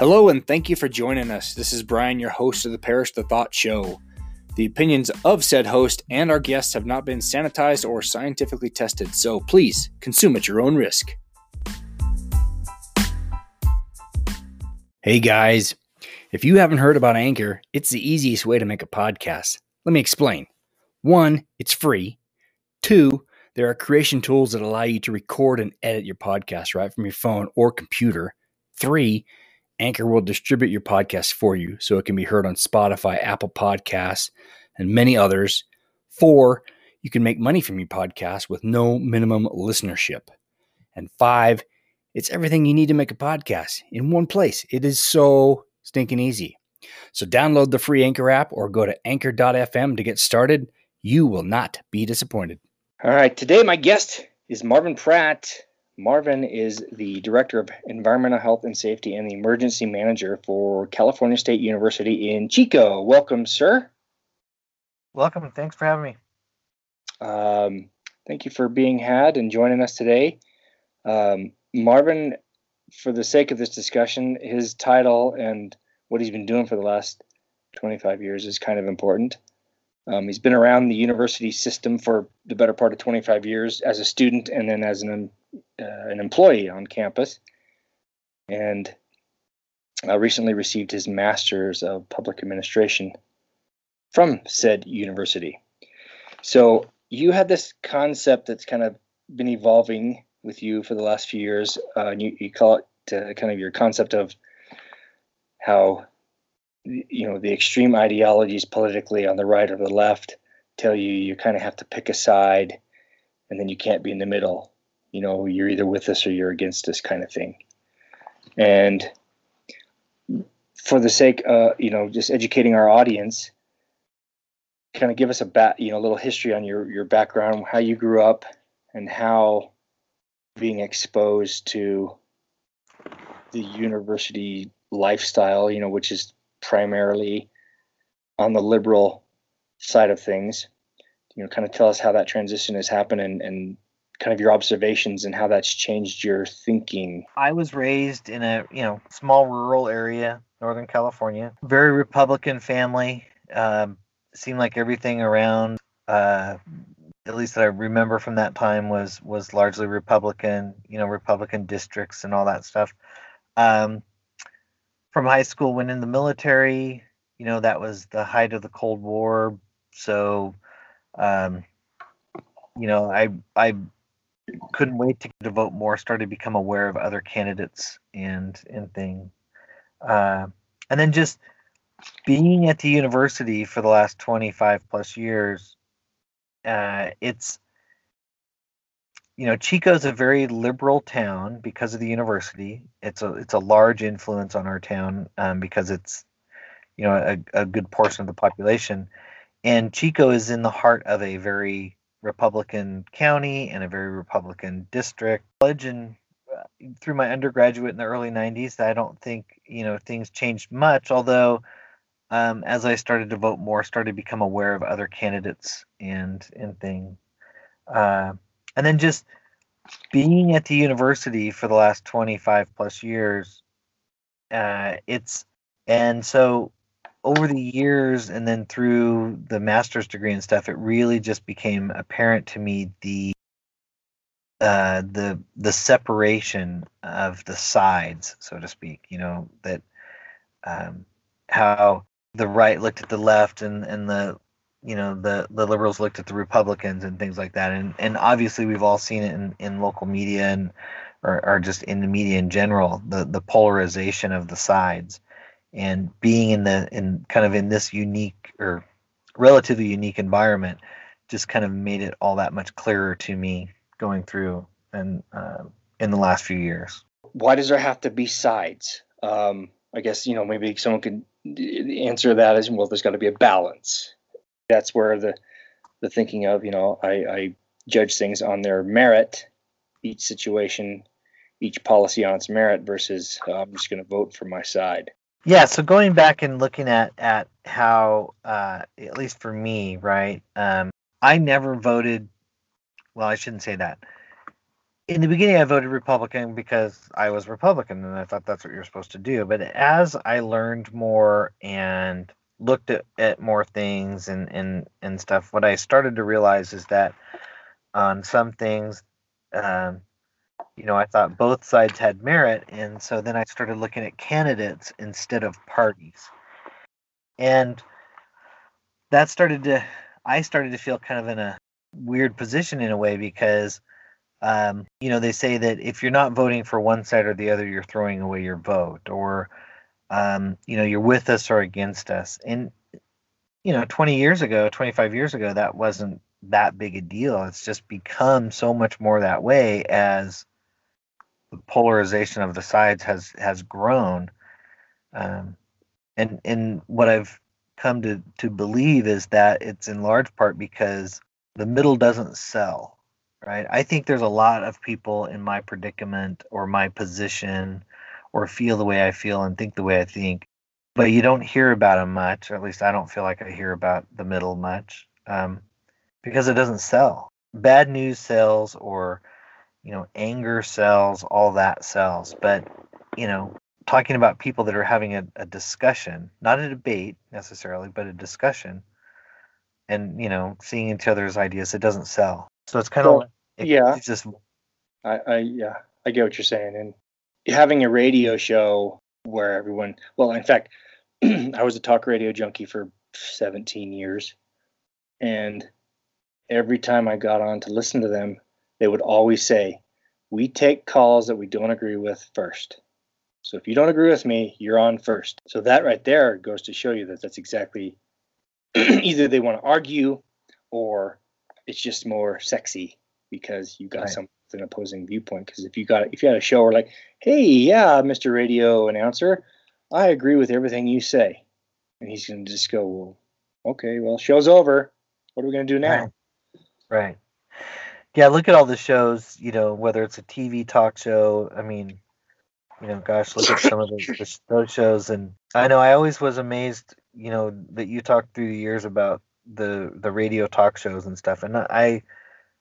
Hello, and thank you for joining us. This is Brian, your host of the Parrish the Thought Show. The opinions of said host and our guests have not been sanitized or scientifically tested, so please consume at your own risk. Hey guys, if you haven't heard about Anchor, it's the easiest way to make a podcast. Let me explain. One, it's free. Two, there are creation tools that allow you to record and edit your podcast right from your phone or computer. Three, Anchor will distribute your podcast for you so it can be heard on Spotify, Apple Podcasts, and many others. Four, you can make money from your podcast with no minimum listenership. And five, it's everything you need to make a podcast in one place. It is so stinking easy. So download the free Anchor app or go to anchor.fm to get started. You will not be disappointed. All right, today my guest is Marvin Pratt. Marvin is the Director of Environmental Health and Safety and the Emergency Manager for California State University in Chico. Welcome, sir. Welcome, and thanks for having me. Um, thank you for being had and joining us today. Um, Marvin, for the sake of this discussion, his title and what he's been doing for the last 25 years is kind of important. Um, he's been around the university system for the better part of 25 years as a student and then as an uh, an employee on campus, and uh, recently received his master's of public administration from said university. So you had this concept that's kind of been evolving with you for the last few years. Uh, and you, you call it uh, kind of your concept of how you know the extreme ideologies politically on the right or the left tell you you kind of have to pick a side and then you can't be in the middle. You know you're either with us or you're against us kind of thing. And for the sake uh you know just educating our audience kind of give us a bat you know a little history on your your background how you grew up and how being exposed to the university lifestyle you know which is primarily on the liberal side of things you know kind of tell us how that transition has happened and, and kind of your observations and how that's changed your thinking. I was raised in a you know small rural area, Northern California, very Republican family. Um, seemed like everything around, uh, at least that I remember from that time, was was largely Republican. You know, Republican districts and all that stuff. Um, from high school, went in the military. You know, that was the height of the Cold War, so. Um, you know, I I couldn't wait to, vote more. Started to become aware of other candidates and and thing, uh, and then just being at the university for the last twenty five plus years. Uh, it's you know Chico's a very liberal town because of the university. It's a it's a large influence on our town um, because it's you know a, a good portion of the population, and Chico is in the heart of a very Republican county and a very Republican district. And uh, through my undergraduate in the early 90s, I don't think, you know, things changed much, although um, as I started to vote more, started to become aware of other candidates and and thing. Uh, and then just being at the university for the last 25 plus years, uh, it's and so over the years and then through the master's degree and stuff, it really just became apparent to me the uh, the the separation of the sides, so to speak. You know that um, how the right looked at the left and and the you know the the liberals looked at the Republicans and things like that. And and obviously we've all seen it in in local media and or, or just in the media in general the the polarization of the sides and being in the in kind of in this unique or relatively unique environment just kind of made it all that much clearer to me going through and uh, in the last few years. Why does there have to be sides? Um, I guess you know maybe someone could answer that as well. There's got to be a balance. That's where the the thinking of you know I, I judge things on their merit, each situation, each policy on its merit versus uh, I'm just going to vote for my side. Yeah, so going back and looking at at how, uh, at least for me, right? Um, I never voted. Well, I shouldn't say that. in the beginning, I voted Republican because I was Republican and I thought that's what you're supposed to do. But as I learned more and looked at, at more things and, and, and stuff, what I started to realize is that on some things, um, you know, I thought both sides had merit. And so then I started looking at candidates instead of parties. And that started to, I started to feel kind of in a weird position in a way because um, you know, they say that if you're not voting for one side or the other, you're throwing away your vote, or um, you know, you're with us or against us. And you know, 20 years ago, 25 years ago, that wasn't that big a deal. It's just become so much more that way as the polarization of the sides has has grown. Um, and and what I've come to to believe is that it's in large part because the middle doesn't sell right? I think there's a lot of people in my predicament or my position or feel the way I feel and think the way I think, but you don't hear about them much, or at least I don't feel like I hear about the middle much um, because it doesn't sell. Bad news sells, or you know, anger sells, all that sells. But you know, talking about people that are having a, a discussion, not a debate necessarily, but a discussion, and you know, seeing each other's ideas, it doesn't sell. So it's kind of it, yeah. It's just I, I yeah, I get what you're saying. And having a radio show where everyone well, in fact, I was a talk radio junkie for 17 years. And every time I got on to listen to them, they would always say, We take calls that we don't agree with first. So if you don't agree with me, you're on first. So that right there goes to show you that that's exactly either they want to argue or it's just more sexy because you got right. some an opposing viewpoint. Because if you got if you had a show where like, hey, yeah, Mr. Radio announcer, I agree with everything you say, and he's gonna just go, well, okay, well, show's over. What are we gonna do now? Right. right. Yeah, look at all the shows. You know, whether it's a TV talk show. I mean, you know, gosh, look at some of the, those shows. And I know I always was amazed. You know that you talked through the years about the the radio talk shows and stuff, and I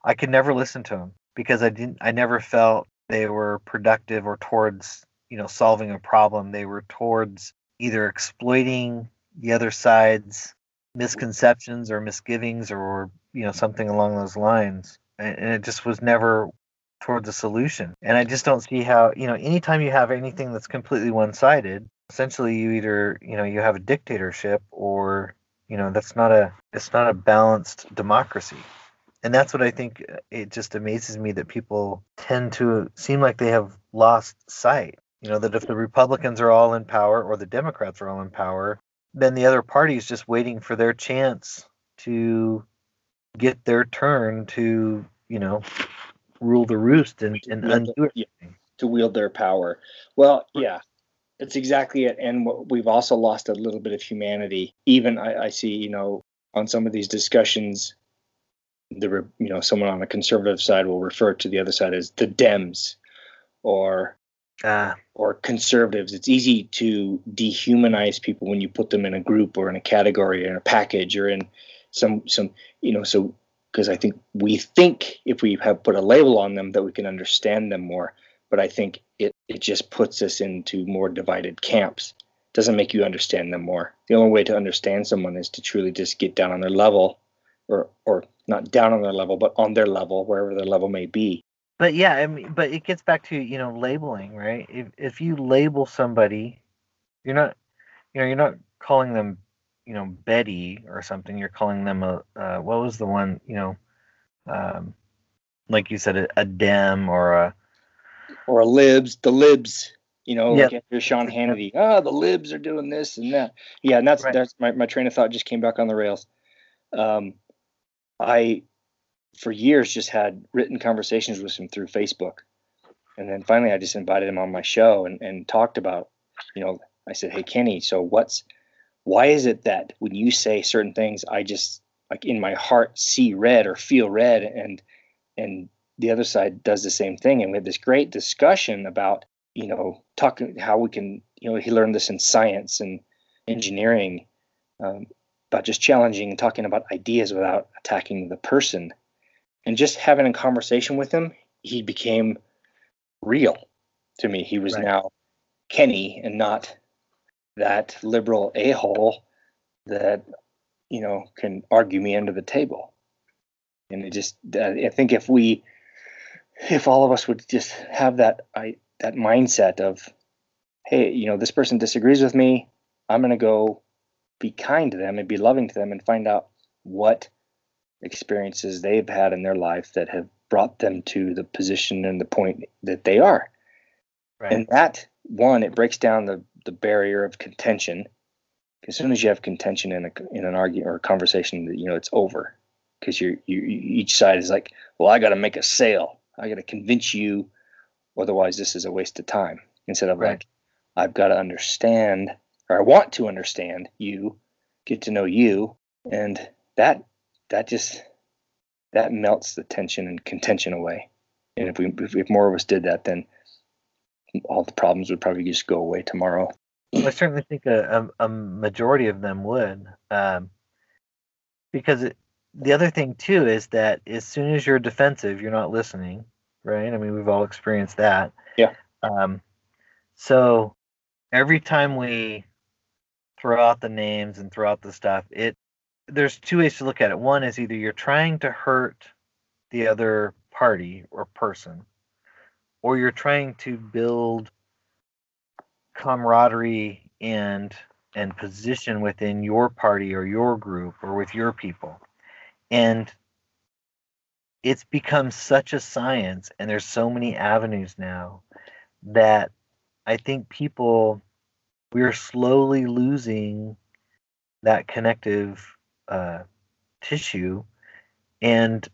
I could never listen to them because I didn't I never felt they were productive or towards, you know, solving a problem. They were towards either exploiting the other side's misconceptions or misgivings or, you know, something along those lines. And, it just was never towards a solution. And I just don't see how, you know, anytime you have anything that's completely one-sided, essentially you either, you know, you have a dictatorship or, you know, that's not a it's not a balanced democracy and that's what I think uh, it just amazes me that people tend to seem like they have lost sight. You know, that if the Republicans are all in power or the Democrats are all in power, then the other party is just waiting for their chance to get their turn to, you know, rule the roost and, and undo it. Yeah, to wield their power. Well, yeah, that's exactly it. And we've also lost a little bit of humanity. Even I, I see, you know, on some of these discussions the you know someone on the conservative side will refer to the other side as the Dems or uh, or conservatives. It's easy to dehumanize people when you put them in a group or in a category or in a package or in some some you know so because I think we think if we have put a label on them that we can understand them more, but I think it it just puts us into more divided camps. It doesn't make you understand them more. The only way to understand someone is to truly just get down on their level or or not down on their level, but on their level, wherever their level may be. But yeah, I mean, but it gets back to you know labeling, right? If if you label somebody, you're not, you know, you're not calling them, you know, Betty or something. You're calling them a uh, what was the one, you know, um, like you said, a, a dem or a or a libs, the libs. You know, yep. like Sean Hannity, ah, oh, the libs are doing this and that. Yeah, and that's right. that's my, my train of thought just came back on the rails. Um, I, for years, just had written conversations with him through Facebook. And then finally, I just invited him on my show and, and talked about, you know, I said, Hey, Kenny, so what's, why is it that when you say certain things, I just like in my heart see red or feel red and, and the other side does the same thing. And we had this great discussion about, you know, talking how we can, you know, he learned this in science and engineering. Um, about just challenging and talking about ideas without attacking the person and just having a conversation with him he became real to me. He was Right. now Kenny and not that liberal a hole that you know can argue me under the table. And it just, uh, I think if we, if all of us would just have that, I that mindset of, hey, you know, this person disagrees with me, I'm gonna go be kind to them and be loving to them and find out what experiences they've had in their life that have brought them to the position and the point that they are. Right. And that one, it breaks down the the barrier of contention. As soon as you have contention in a in an argument or a conversation, you know it's over because you you each side is like, well, I got to make a sale. I got to convince you, otherwise this is a waste of time. Instead of Right. like, I've got to understand or I want to understand you, get to know you, and that that just that melts the tension and contention away. And if we if, more of us did that, then all the problems would probably just go away tomorrow. Well, I certainly think a, a, a majority of them would. Um, because it, the other thing, too, is that as soon as you're defensive, you're not listening, right? I mean, we've all experienced that. Yeah. Um, so every time we throw out the names and throw out the stuff, it there's two ways to look at it. One is either you're trying to hurt the other party or person, or you're trying to build camaraderie and and position within your party or your group or with your people and it's become such a science and there's so many avenues now that i think people we're slowly losing that connective uh, tissue and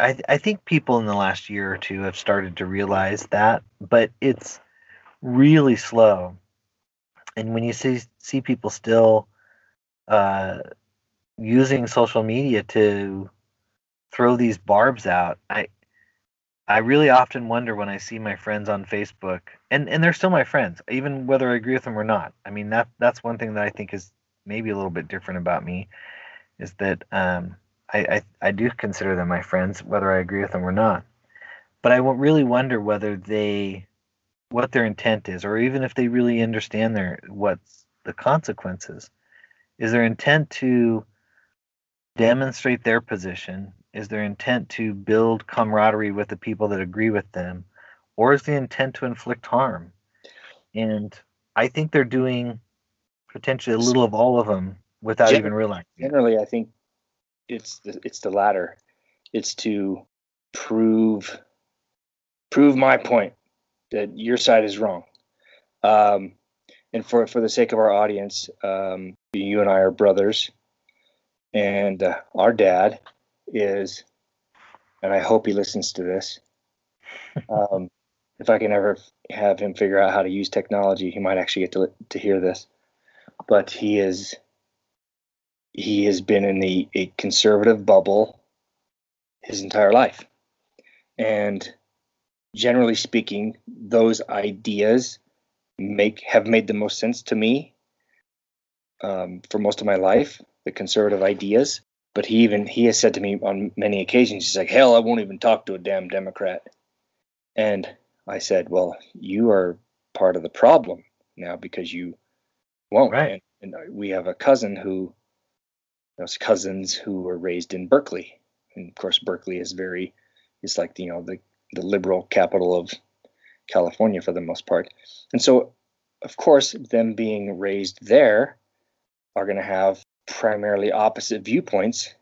I, I think people in the last year or two have started to realize that but it's really slow. And when you see see people still uh, using social media to throw these barbs out, I I really often wonder when I see my friends on Facebook, and and they're still my friends, even whether I agree with them or not. I mean that that's one thing that I think is maybe a little bit different about me, is that um, I, I I do consider them my friends, whether I agree with them or not. But I really wonder whether they what their intent is, or even if they really understand their what's the consequences. Is their intent to demonstrate their position? Is their intent to build camaraderie with the people that agree with them? Or is the intent to inflict harm? And I think they're doing potentially a little of all of them without even realizing it. Generally, I think it's the, it's the latter. It's to prove prove my point that your side is wrong. Um, and for for the sake of our audience, um, you and I are brothers, and uh, our dad is, and I hope he listens to this. Um, if I can ever have him figure out how to use technology, he might actually get to to hear this. But he is he has been in the a conservative bubble his entire life. And generally speaking, those ideas make have made the most sense to me um, for most of my life, the conservative ideas. But he even he has said to me on many occasions, he's like, "Hell, I won't even talk to a damn Democrat." And I said, "Well, you are part of the problem now because you won't." Right. And, and we have a cousin who those cousins who were raised in Berkeley. And of course, Berkeley is very, it's like, you know, the, the liberal capital of California for the most part. And so, of course, them being raised there are going to have primarily opposite viewpoints.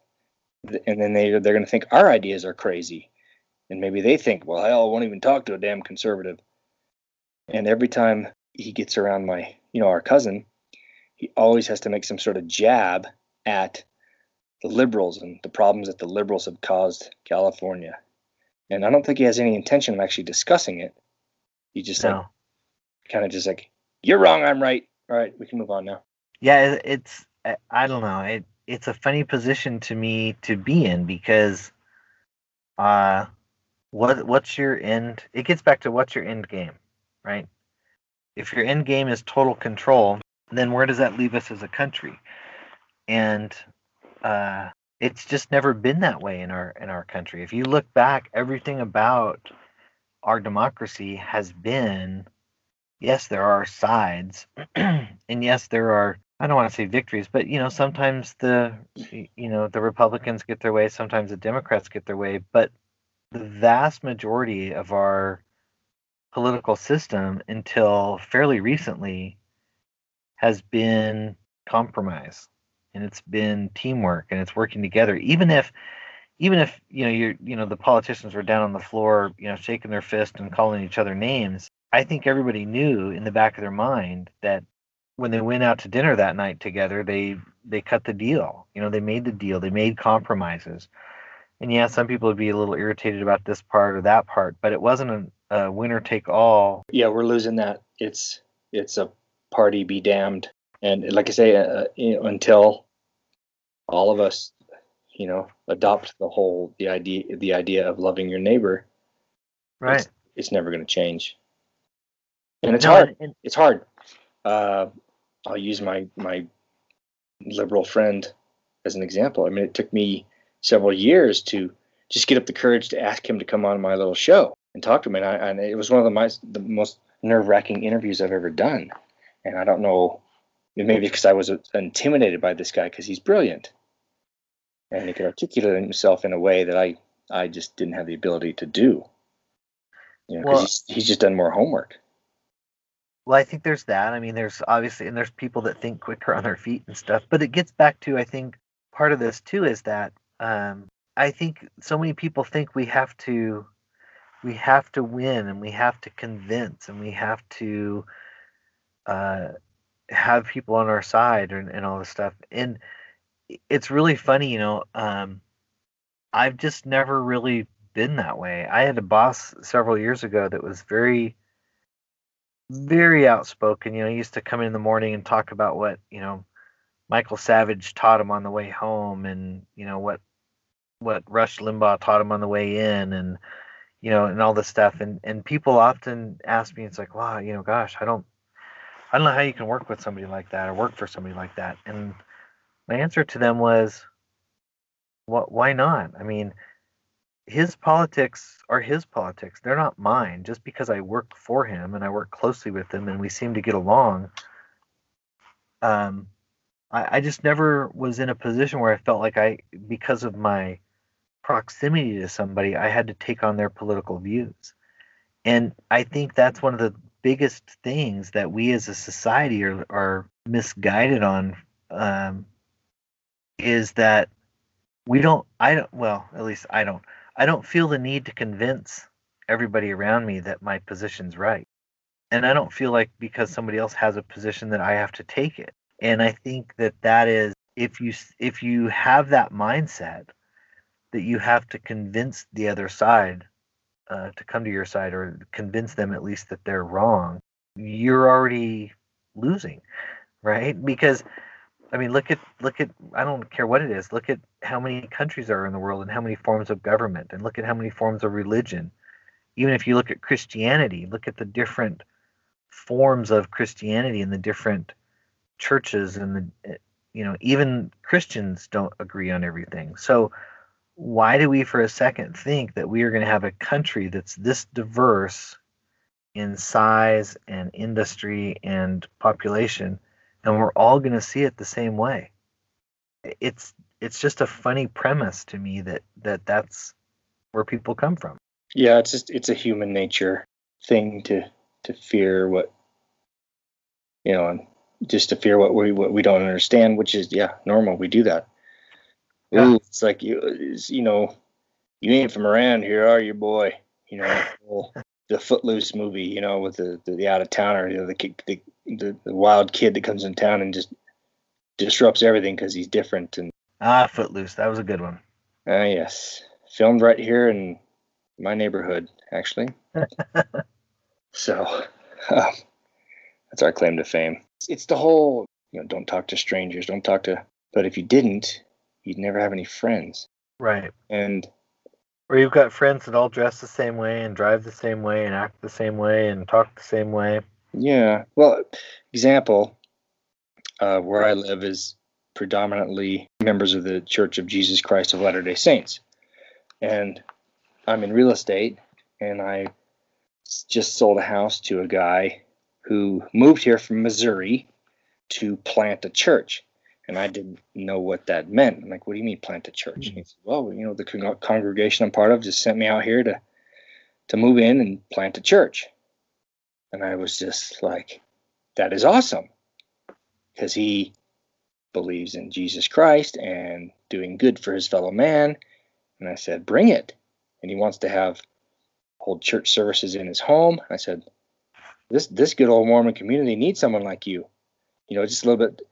And then they, they're going to think our ideas are crazy. And maybe they think, well, hell, I won't even talk to a damn conservative. And every time he gets around my, you know, our cousin, he always has to make some sort of jab at the liberals and the problems that the liberals have caused California. And I don't think he has any intention of actually discussing it. He just like kind of just like, you're wrong, I'm right. All right, we can move on now. Yeah, it's I- don't know. It it's a funny position to me to be in because uh what what's your end it gets back to what's your end game, right? If your end game is total control, then where does that leave us as a country? And uh it's just never been that way in our in our country. If you look back, everything about our democracy has been yes, there are sides, and yes, there are I don't want to say victories, but you know, sometimes the you know the Republicans get their way, sometimes the Democrats get their way, but the vast majority of our political system until fairly recently has been compromise and it's been teamwork and it's working together. Even if even if you know you're you know the politicians were down on the floor you know shaking their fist and calling each other names i think everybody knew in the back of their mind that when they went out to dinner that night together they they cut the deal. You know they made the deal. They made compromises. And yeah some people would be a little irritated about this part or that part but it wasn't a, a winner take all yeah we're losing that. It's it's a party be damned. And like i say uh, you know, until all of us you know adopt the whole the idea the idea of loving your neighbor right. it's, it's never going to change. And it's No, hard. and- and- it's hard. Uh, i'll use my my liberal friend as an example. I mean it took me several years to just get up the courage to ask him to come on my little show and talk to him and, I, and it was one of the, my, the most nerve-wracking interviews i've ever done. And i don't know maybe because i was intimidated by this guy because he's brilliant. And he could articulate himself in a way that i i just didn't have the ability to do. You know, Well- he's, he's just done more homework Well, I think there's that. I mean, there's obviously, and there's people that think quicker on their feet and stuff. But it gets back to, I think, part of this too is that um, I think so many people think we have to, we have to win and we have to convince and we have to uh, have people on our side and, and all this stuff. And it's really funny, you know. Um, I've just never really been that way. I had a boss several years ago that was very very outspoken. You know, he used to come in the morning and talk about what, you know, Michael Savage taught him on the way home and, you know, what what Rush Limbaugh taught him on the way in and you know, and all this stuff. And and people often ask me, it's like, wow, you know, gosh, I don't I don't know how you can work with somebody like that or work for somebody like that. And my answer to them was, what why not? I mean, his politics are his politics. They're not mine. Just because I work for him and I work closely with him and we seem to get along, um, I, I just never was in a position where I felt like I, because of my proximity to somebody, I had to take on their political views. And I think that's one of the biggest things that we as a society are, are misguided on um, is that we don't, I don't, well, at least I don't, I don't feel the need to convince everybody around me that my position's right. And I don't feel like because somebody else has a position that I have to take it. And I think that that is if you if you have that mindset that you have to convince the other side uh, to come to your side or convince them at least that they're wrong, you're already losing, right? Because I mean, look at look at I don't care what it is. Look at how many countries are in the world and how many forms of government, and look at how many forms of religion. Even if you look at Christianity, look at the different forms of Christianity and the different churches and the eh, you know even Christians don't agree on everything. So why do we for a second think that we are going to have a country that's this diverse in size and industry and population and we're all going to see it the same way. It's it's just a funny premise to me that that that's where people come from. Yeah it's just it's a human nature thing to to fear what you know and just to fear what we what we don't understand which is yeah normal we do that. Yeah. Ooh, it's like you it's, you know you ain't from around here are you boy? You know the footloose movie you know with the the, the out of towner you know the, the the the wild kid that comes in town and just disrupts everything because he's different and ah footloose that was a good one Ah, yes. Filmed right here in my neighborhood, actually. so um, that's our claim to fame. It's, it's the whole, you know, don't talk to strangers, don't talk to. But if you didn't, you'd never have any friends. right And or you've got friends that all dress the same way and drive the same way and act the same way and talk the same way yeah, well, example, uh, where I live is predominantly members of the Church of Jesus Christ of Latter day Saints. And I'm in real estate, and I just sold a house to a guy who moved here from Missouri to plant a church. And I didn't know what that meant. I'm like, what do you mean plant a church? Mm-hmm. He said, well, you know, the con- congregation I'm part of just sent me out here to to move in and plant a church. And I was just like, that is awesome. Because he believes in Jesus Christ and doing good for his fellow man. And I said, bring it. And he wants to have hold church services in his home. I said, this this good old Mormon community needs someone like you. You know, just a little bit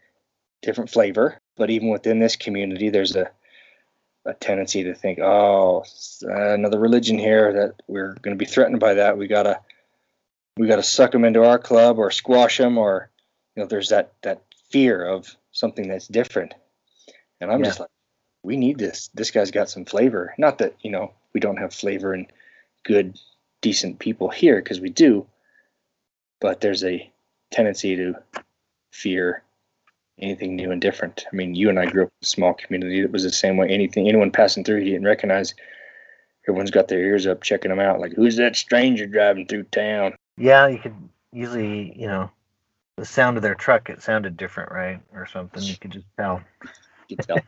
different flavor. But even within this community, there's a a tendency to think, oh, another religion here that we're going to be threatened by that. We gotta we gotta suck them into our club or squash them, or you know, there's that that fear of something that's different. And I'm yeah. just like, we need this. This guy's got some flavor. Not that you know we don't have flavor and good, decent people here because we do, but there's a tendency to fear anything new and different. I mean, you and I grew up in a small community that was the same way. Anything, anyone passing through, you didn't recognize. Everyone's got their ears up, checking them out. Like, who's that stranger driving through town? Yeah, you could usually, you know, the sound of their truck, it sounded different, right, or something. You could just tell. You could tell.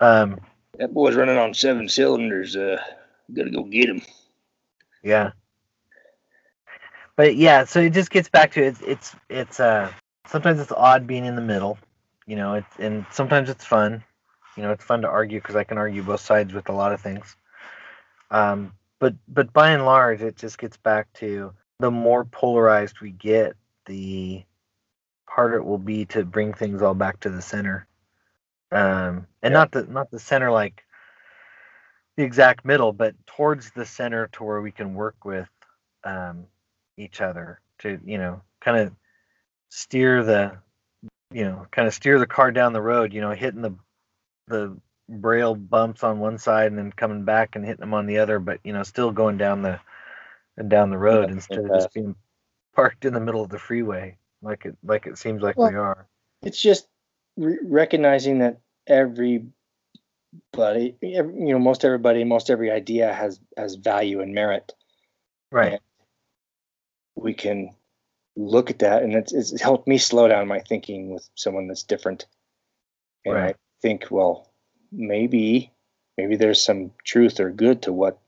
um, that boy's running on seven cylinders. Uh, gotta go get him. Yeah. But yeah, so it just gets back to it's it's it's uh sometimes it's odd being in the middle, you know, it's and sometimes it's fun. You know, it's fun to argue because I can argue both sides with a lot of things. Um, but but by and large, it just gets back to the more polarized we get, the harder it will be to bring things all back to the center. Um, and yeah. not the not the center like the exact middle, but towards the center to where we can work with um, each other to you know kind of steer the you know kind of steer the car down the road you know hitting the the braille bumps on one side and then coming back and hitting them on the other but you know still going down the down the road yeah, instead of just being parked in the middle of the freeway like it like it seems like well, we are. it's just re- recognizing that everybody every, you know most everybody most every idea has has value and merit. Right. And we can look at that and it's, it's helped me slow down my thinking with someone that's different. And right. i think well maybe maybe there's some truth or good to what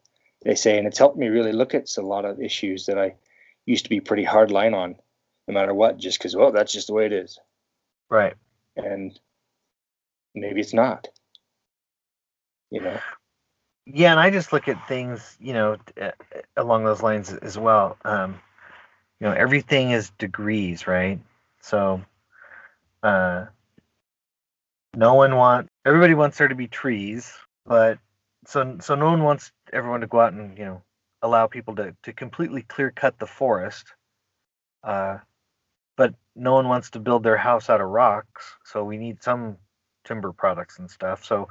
they say. And it's helped me really look at a lot of issues that i used to be pretty hard line on no matter what just because well that's just the way it is. Right. And maybe it's not. You know? Yeah and i just look at things you know along those lines as well. Um you know everything is degrees right? So uh no one want everybody wants there to be trees but so so no one wants everyone to go out and you know allow people to to completely clear cut the forest uh but no one wants to build their house out of rocks so we need some timber products and stuff. So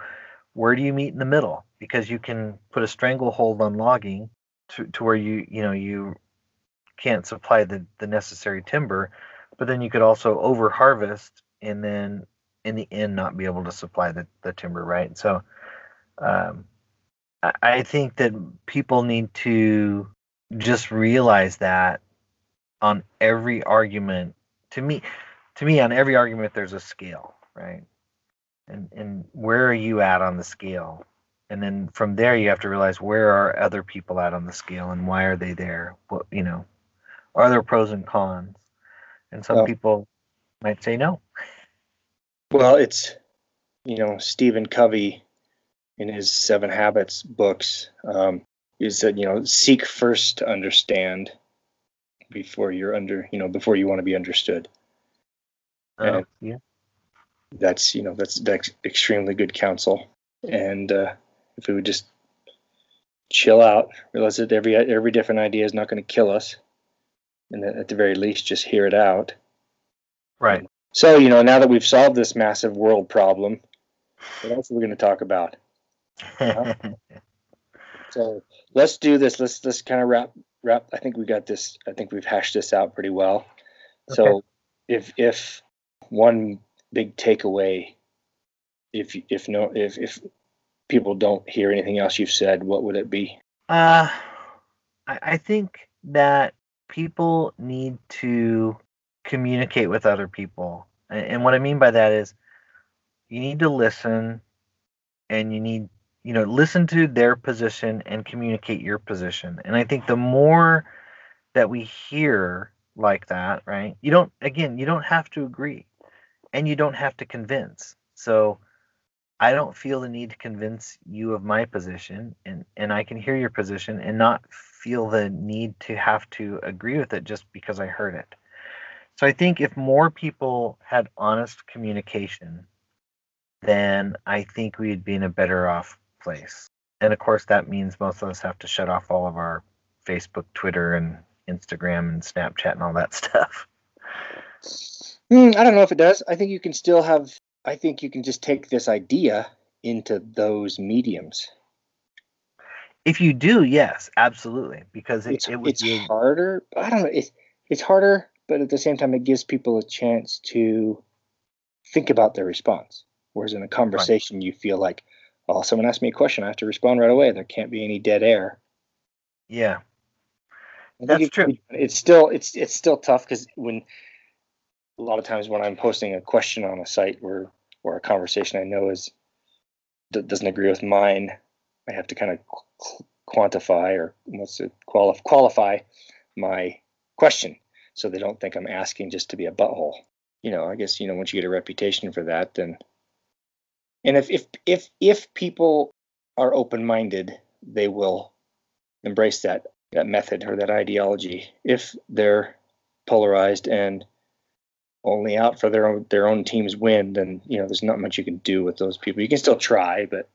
where do you meet in the middle? Because you can put a stranglehold on logging to, to where you you know you can't supply the, the necessary timber, but then you could also over harvest and then in the end not be able to supply the, the timber, right? So um, I, I think that people need to just realize that on every argument to me to me on every argument there's a scale right and and where are you at on the scale and then from there you have to realize where are other people at on the scale and why are they there what you know are there pros and cons? And some well, people might say no. Well, it's you know Stephen Covey in his Seven Habits books um, he said you know seek first to understand before you're under you know before you want to be understood. Uh, and yeah. That's you know that's, that's extremely good counsel, and uh, if we would just chill out, realize that every every different idea is not going to kill us, and at the very least just hear it out. Right. So, you know, now that we've solved this massive world problem, what else are we going to talk about? so let's do this. Let's let's kind of wrap wrap. I think we got this. I think we've hashed this out pretty well. Okay. So if if one big takeaway if if no if if people don't hear anything else you've said what would it be uh I, I think that people need to communicate with other people. And, and what i mean by that is you need to listen and you need you know listen to their position and communicate your position. And i think the more that we hear like that right you don't again you don't have to agree and you don't have to convince. So i don't feel the need to convince you of my position and and i can hear your position and not feel the need to have to agree with it just because i heard it so i think if more people had honest communication then i think we'd be in a better off place and of course that means most of us have to shut off all of our facebook twitter and instagram and snapchat and all that stuff Hmm, I don't know if it does. I think you can still have. I think you can just take this idea into those mediums. If you do, yes, absolutely, because it, It's it would it's be harder. I don't know. It's it's harder, but at the same time, it gives people a chance to think about their response. Whereas in a conversation, you feel like, oh, someone asked me a question, I have to respond right away. There can't be any dead air. yeah, That's it- true. It's still it's it's still tough because when a lot of times when I'm posting a question on a site where or a conversation I know is doesn't agree with mine, I have to kind of qu- quantify or what's it qualify qualify my question so they don't think I'm asking just to be a butthole. You know, I guess you know once you get a reputation for that, then and if if if if people are open minded, they will embrace that that method or that ideology. If they're polarized and only out for their own their own team's win, then you know there's not much you can do with those people. You can still try, but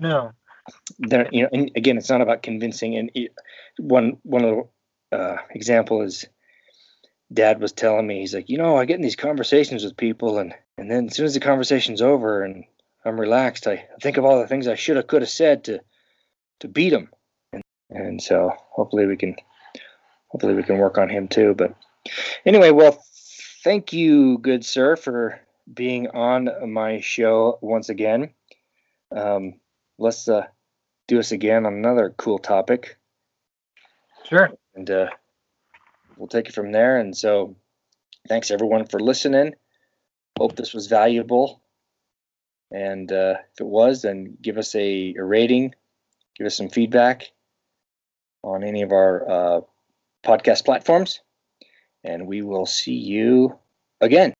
no, they're you know and again it's not about convincing and it, one one of the uh, example is dad was telling me he's like you know i get in these conversations with people and and then as soon as the conversation's over and i'm relaxed i think of all the things i should have could have said to to beat him. And, and so hopefully we can hopefully we can work on him too. But anyway well thank you good sir for being on my show once again. Um, let's uh, do this again on another cool topic, sure. and uh, we'll take it from there. And so, thanks everyone for listening. Hope this was valuable. And uh, if it was, then give us a, a rating, give us some feedback on any of our uh, podcast platforms, and we will see you again.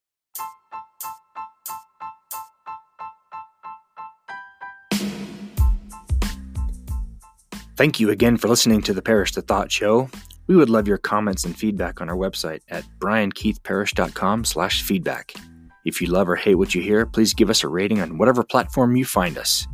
Thank you again for listening to the Parrish the Thought Show. We would love your comments and feedback on our website at briankeithparrish.com slash feedback. If you love or hate what you hear, please give us a rating on whatever platform you find us.